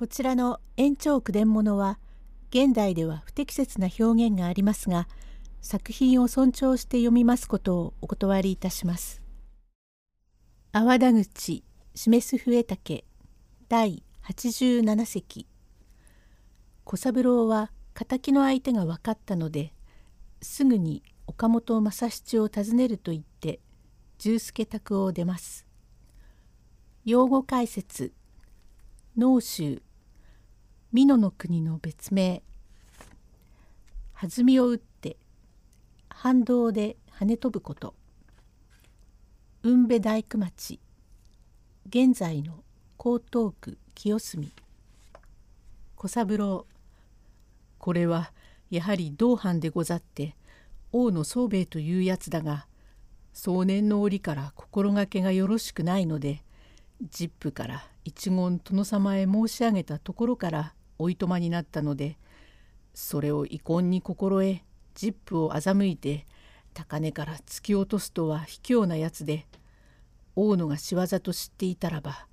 こちらの延長句伝物は現代では不適切な表現がありますが作品を尊重して読みますことをお断りいたします。阿波田口示す笛竹第87席小三郎は敵の相手が分かったのですぐに岡本正七を訪ねると言って重助宅を出ます。用語解説農州美濃の国の別名。弾みを打って反動で跳ね飛ぶこと。雲部大工町。現在の江東区清澄。小三郎。これはやはり同伴でござって王の宗兵衛というやつだが壮年の折から心がけがよろしくないので実父から一言殿様へ申し上げたところからおいとまになったのでそれを遺恨に心得実父を欺いて高値から突き落とすとは卑怯なやつで大野が仕業と知っていたらば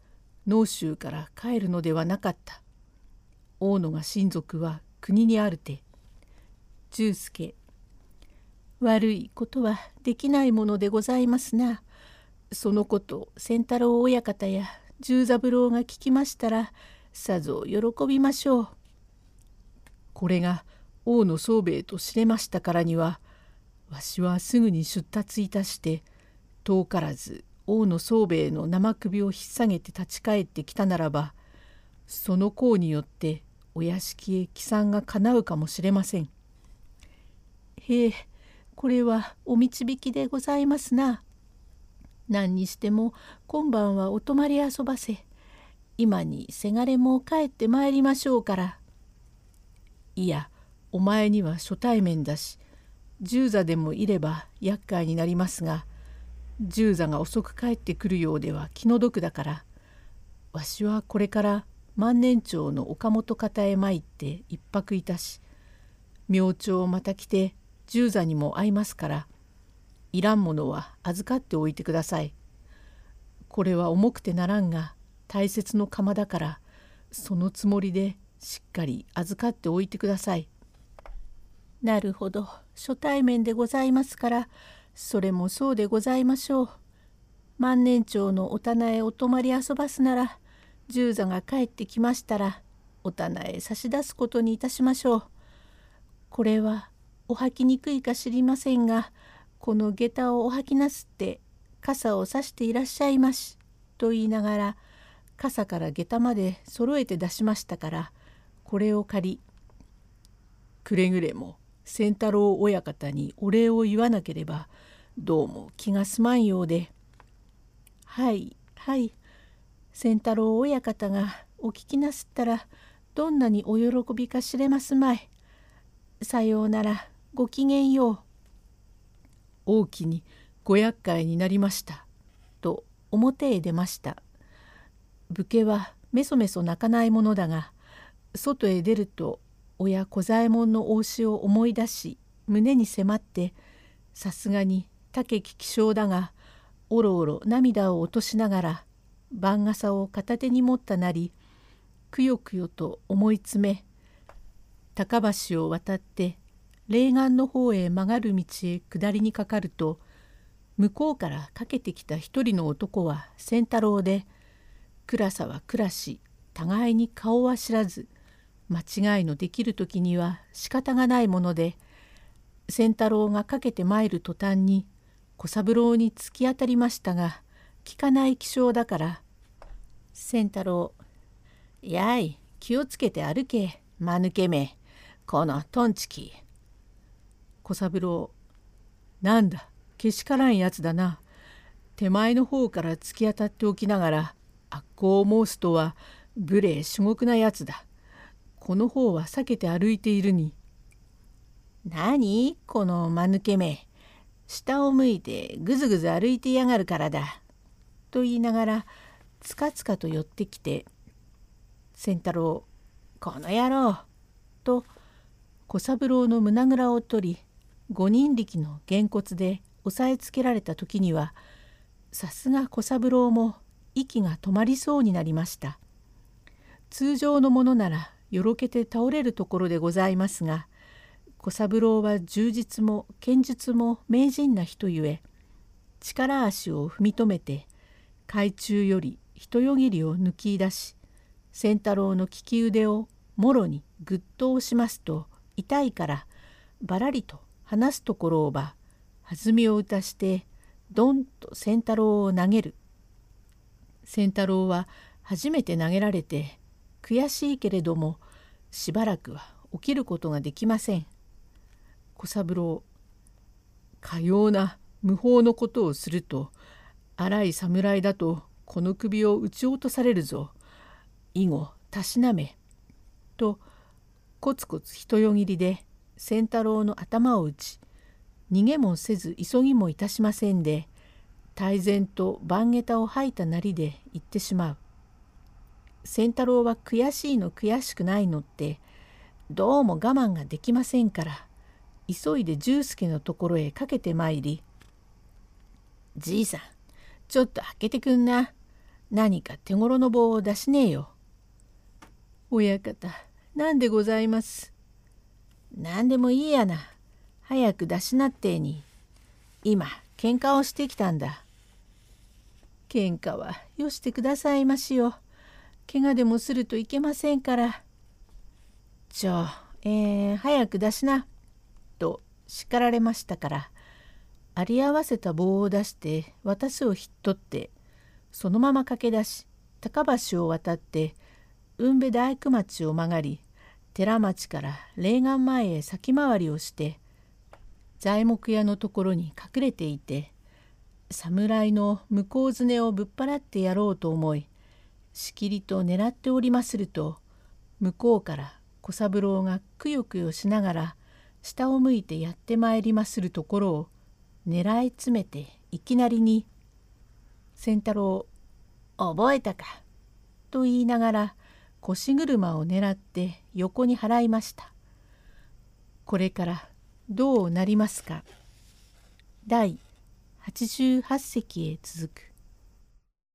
農州から帰るのではなかった。大野が親族は国にあるて。重助悪いことはできないものでございますな。そのこと仙太郎親方や十三郎が聞きましたらさぞ喜びましょう。これが王の宗兵衛と知れましたからにはわしはすぐに出立いたして遠からず王の宗兵衛の生首を引っ提げて立ち返ってきたならばその功によってお屋敷へ帰参がかなうかもしれません。へえこれはお導きでございますな。何にしても今晩はお泊まり遊ばせ今にせがれも帰ってまいりましょうから。いやお前には初対面だし十座でもいれば厄介になりますが十座が遅く帰ってくるようでは気の毒だからわしはこれから万年町の岡本方へ参って一泊いたし明朝また来て十座にも会いますからいらんものは預かっておいてください。これは重くてならんが大切の釜だからそのつもりでしっかり預かっておいてください。なるほど初対面でございますからそれもそうでございましょう。万年町のお棚へお泊まり遊ばすなら十座が帰ってきましたらお棚へ差し出すことにいたしましょう。これはお履きにくいか知りませんがこの下駄をお履きなすって傘を差していらっしゃいまし」と言いながら傘から下駄まで揃えて出しましたからこれを借りくれぐれも仙太郎親方にお礼を言わなければどうも気が済まんようで「はいはい仙太郎親方がお聞きなすったらどんなにお喜びか知れますまい。さようならごきげんよう。大きにご厄介になりました。と表へ出ました。武家はめそめそ泣かないものだが外へ出ると親小左衛門の仰しを思い出し胸に迫ってさすがに竹木気性だがおろおろ涙を落としながら番傘を片手に持ったなりくよくよと思い詰め高橋を渡って霊岸の方へ曲がる道へ下りにかかると向こうからかけてきた一人の男は仙太郎で暗さは暗し互いに顔は知らず。間違いのできる時には仕方がないもので仙太郎がかけて参る途端に小三郎に突き当たりましたが聞かない気性だから「仙太郎やい気をつけて歩け間抜けめこのトンチキ」小三郎なんだけしからんやつだな。手前の方から突き当たっておきながら悪行を申すとは無礼至極なやつだこの方は避けて歩いているに。何？この間抜けめ。下を向いてぐずぐず歩いてやがるからだ。と言いながらつかつかと寄ってきて「仙太郎この野郎」と小三郎の胸ぐらを取り五人力のげんこつで押さえつけられた時にはさすが小三郎も息が止まりそうになりました。通常のものならよろけて倒れるところでございますが小三郎は充実も剣術も名人な人ゆえ力足を踏み止めて海中より人よぎりを抜き出し仙太郎の利き腕をもろにぐっと押しますと痛いからばらりと離すところをば弾みを打たしてどんと仙太郎を投げる。仙太郎は初めて投げられて悔しいけれどもしばらくは起きることができません。小三郎かような無法のことをすると荒い侍だとこの首を撃ち落とされるぞ。以後たしなめ。とコツコツ人よぎりで仙太郎の頭を打ち逃げもせず急ぎもいたしませんで大然と番下駄を吐いたなりで言ってしまう。仙太郎は悔しいの悔しくないのってどうも我慢ができませんから急いで重助のところへかけてまいり「じいさんちょっと開けてくんな何か手頃の棒を出しねえよ」。親方何でございます？何でもいいやな。早く出しなってに。今喧嘩をしてきたんだ。喧嘩はよしてくださいましよ。怪我でもするといけませんから。ちょ、えー、早く出しな。と叱られましたから、あり合わせた棒を出して私を引っ取って、そのまま駆け出し、高橋を渡って、雲部大工町を曲がり、寺町から霊岩前へ先回りをして、材木屋のところに隠れていて、侍の向こうずねをぶっ払ってやろうと思い、しきりと狙っておりますると向こうから小三郎がくよくよしながら下を向いてやってまいりまするところを狙い詰めていきなりに「仙太郎覚えたか」と言いながら腰車を狙って横に払いました。これからどうなりますか？第88席へ続く。